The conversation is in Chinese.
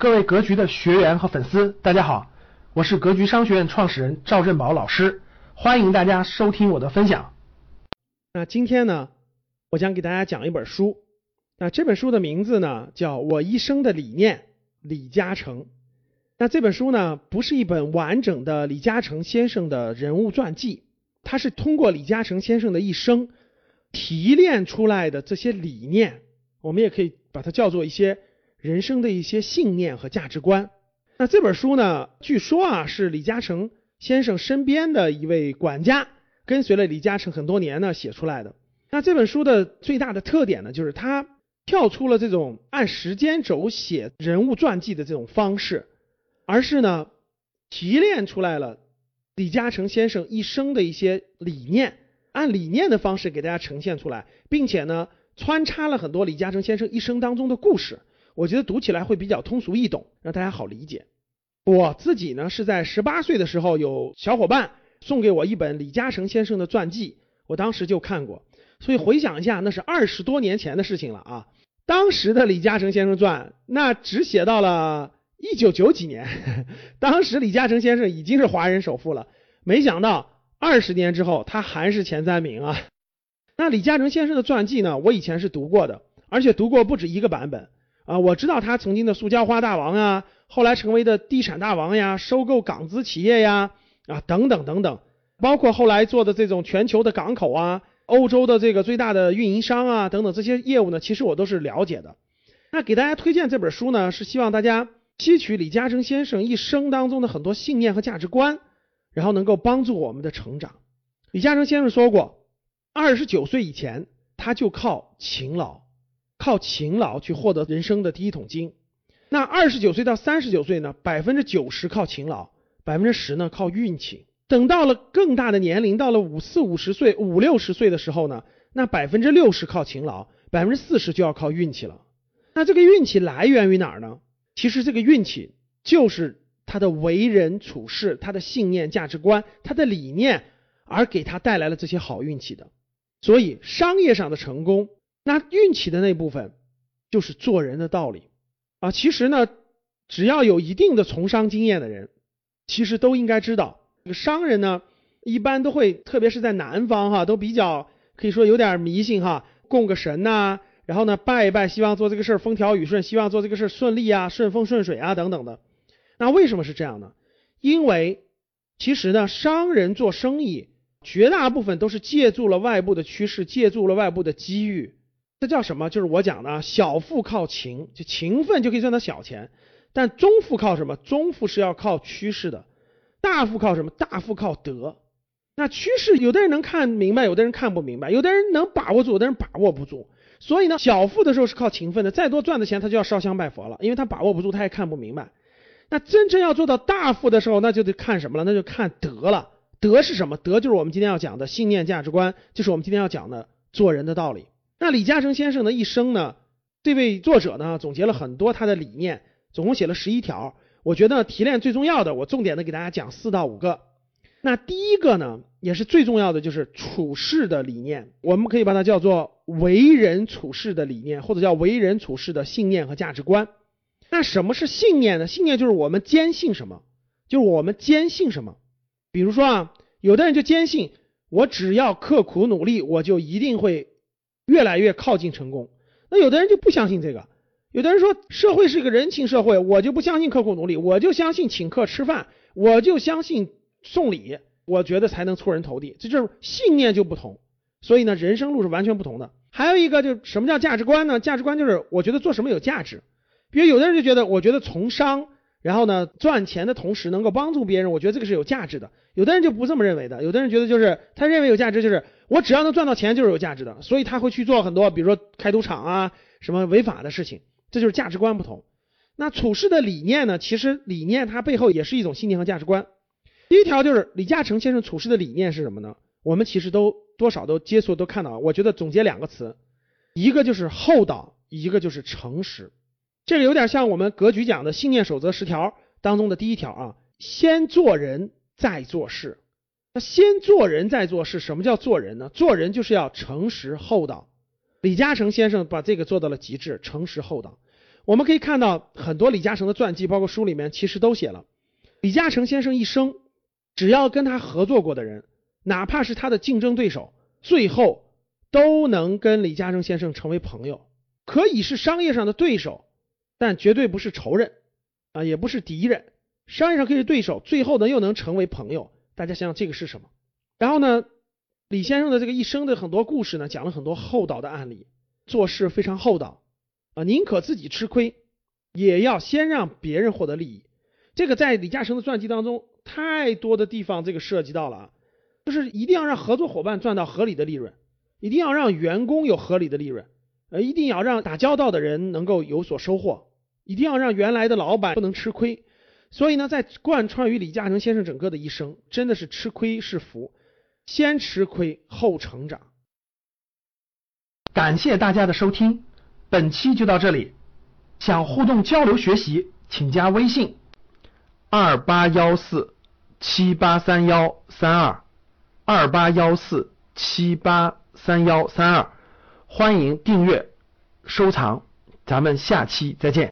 各位格局的学员和粉丝，大家好，我是格局商学院创始人赵振宝老师，欢迎大家收听我的分享。那今天呢，我将给大家讲一本书。那这本书的名字呢，叫《我一生的理念》，李嘉诚。那这本书呢，不是一本完整的李嘉诚先生的人物传记，它是通过李嘉诚先生的一生提炼出来的这些理念，我们也可以把它叫做一些。人生的一些信念和价值观。那这本书呢？据说啊，是李嘉诚先生身边的一位管家跟随了李嘉诚很多年呢写出来的。那这本书的最大的特点呢，就是它跳出了这种按时间轴写人物传记的这种方式，而是呢提炼出来了李嘉诚先生一生的一些理念，按理念的方式给大家呈现出来，并且呢穿插了很多李嘉诚先生一生当中的故事。我觉得读起来会比较通俗易懂，让大家好理解。我自己呢是在十八岁的时候，有小伙伴送给我一本李嘉诚先生的传记，我当时就看过。所以回想一下，那是二十多年前的事情了啊。当时的李嘉诚先生传，那只写到了一九九几年，当时李嘉诚先生已经是华人首富了。没想到二十年之后，他还是前三名啊。那李嘉诚先生的传记呢，我以前是读过的，而且读过不止一个版本。啊，我知道他曾经的塑胶花大王啊，后来成为的地产大王呀，收购港资企业呀，啊等等等等，包括后来做的这种全球的港口啊，欧洲的这个最大的运营商啊等等这些业务呢，其实我都是了解的。那给大家推荐这本书呢，是希望大家吸取李嘉诚先生一生当中的很多信念和价值观，然后能够帮助我们的成长。李嘉诚先生说过，二十九岁以前他就靠勤劳。靠勤劳去获得人生的第一桶金。那二十九岁到三十九岁呢？百分之九十靠勤劳，百分之十呢靠运气。等到了更大的年龄，到了五四五十岁、五六十岁的时候呢，那百分之六十靠勤劳，百分之四十就要靠运气了。那这个运气来源于哪儿呢？其实这个运气就是他的为人处事、他的信念、价值观、他的理念，而给他带来了这些好运气的。所以商业上的成功。那运气的那部分就是做人的道理啊。其实呢，只要有一定的从商经验的人，其实都应该知道，商人呢，一般都会，特别是在南方哈，都比较可以说有点迷信哈，供个神呐，然后呢拜一拜，希望做这个事儿风调雨顺，希望做这个事儿顺利啊，顺风顺水啊等等的。那为什么是这样呢？因为其实呢，商人做生意绝大部分都是借助了外部的趋势，借助了外部的机遇。这叫什么？就是我讲的，小富靠勤，就勤奋就可以赚到小钱。但中富靠什么？中富是要靠趋势的。大富靠什么？大富靠德。那趋势，有的人能看明白，有的人看不明白，有的人能把握住，有的人把握不住。所以呢，小富的时候是靠勤奋的，再多赚的钱他就要烧香拜佛了，因为他把握不住，他也看不明白。那真正要做到大富的时候，那就得看什么了？那就看德了。德是什么？德就是我们今天要讲的信念价值观，就是我们今天要讲的做人的道理。那李嘉诚先生的一生呢？这位作者呢总结了很多他的理念，总共写了十一条。我觉得提炼最重要的，我重点的给大家讲四到五个。那第一个呢，也是最重要的，就是处事的理念。我们可以把它叫做为人处事的理念，或者叫为人处事的信念和价值观。那什么是信念呢？信念就是我们坚信什么，就是我们坚信什么。比如说啊，有的人就坚信，我只要刻苦努力，我就一定会。越来越靠近成功，那有的人就不相信这个，有的人说社会是一个人情社会，我就不相信刻苦努力，我就相信请客吃饭，我就相信送礼，我觉得才能出人头地，这就是信念就不同，所以呢，人生路是完全不同的。还有一个就什么叫价值观呢？价值观就是我觉得做什么有价值，比如有的人就觉得我觉得从商。然后呢，赚钱的同时能够帮助别人，我觉得这个是有价值的。有的人就不这么认为的，有的人觉得就是他认为有价值，就是我只要能赚到钱就是有价值的，所以他会去做很多，比如说开赌场啊，什么违法的事情。这就是价值观不同。那处事的理念呢？其实理念它背后也是一种信念和价值观。第一条就是李嘉诚先生处事的理念是什么呢？我们其实都多少都接触都看到，我觉得总结两个词，一个就是厚道，一个就是诚实。这个有点像我们格局讲的信念守则十条当中的第一条啊，先做人再做事。那先做人再做事，什么叫做人呢？做人就是要诚实厚道。李嘉诚先生把这个做到了极致，诚实厚道。我们可以看到很多李嘉诚的传记，包括书里面其实都写了，李嘉诚先生一生只要跟他合作过的人，哪怕是他的竞争对手，最后都能跟李嘉诚先生成为朋友，可以是商业上的对手，但绝对不是仇人啊，也不是敌人。商业上可以是对手，最后呢又能成为朋友。大家想想这个是什么？然后呢，李先生的这个一生的很多故事呢，讲了很多厚道的案例，做事非常厚道。啊，宁可自己吃亏，也要先让别人获得利益。这个在李嘉诚的传记当中，太多的地方这个涉及到了啊，就是一定要让合作伙伴赚到合理的利润，一定要让员工有合理的利润，呃，一定要让打交道的人能够有所收获，一定要让原来的老板不能吃亏。所以呢，在贯穿于李嘉诚先生整个的一生，真的是吃亏是福，先吃亏后成长。感谢大家的收听。本期就到这里，想互动交流学习，请加微信二八幺四七八三幺三二二八幺四七八三幺三二，欢迎订阅收藏，咱们下期再见。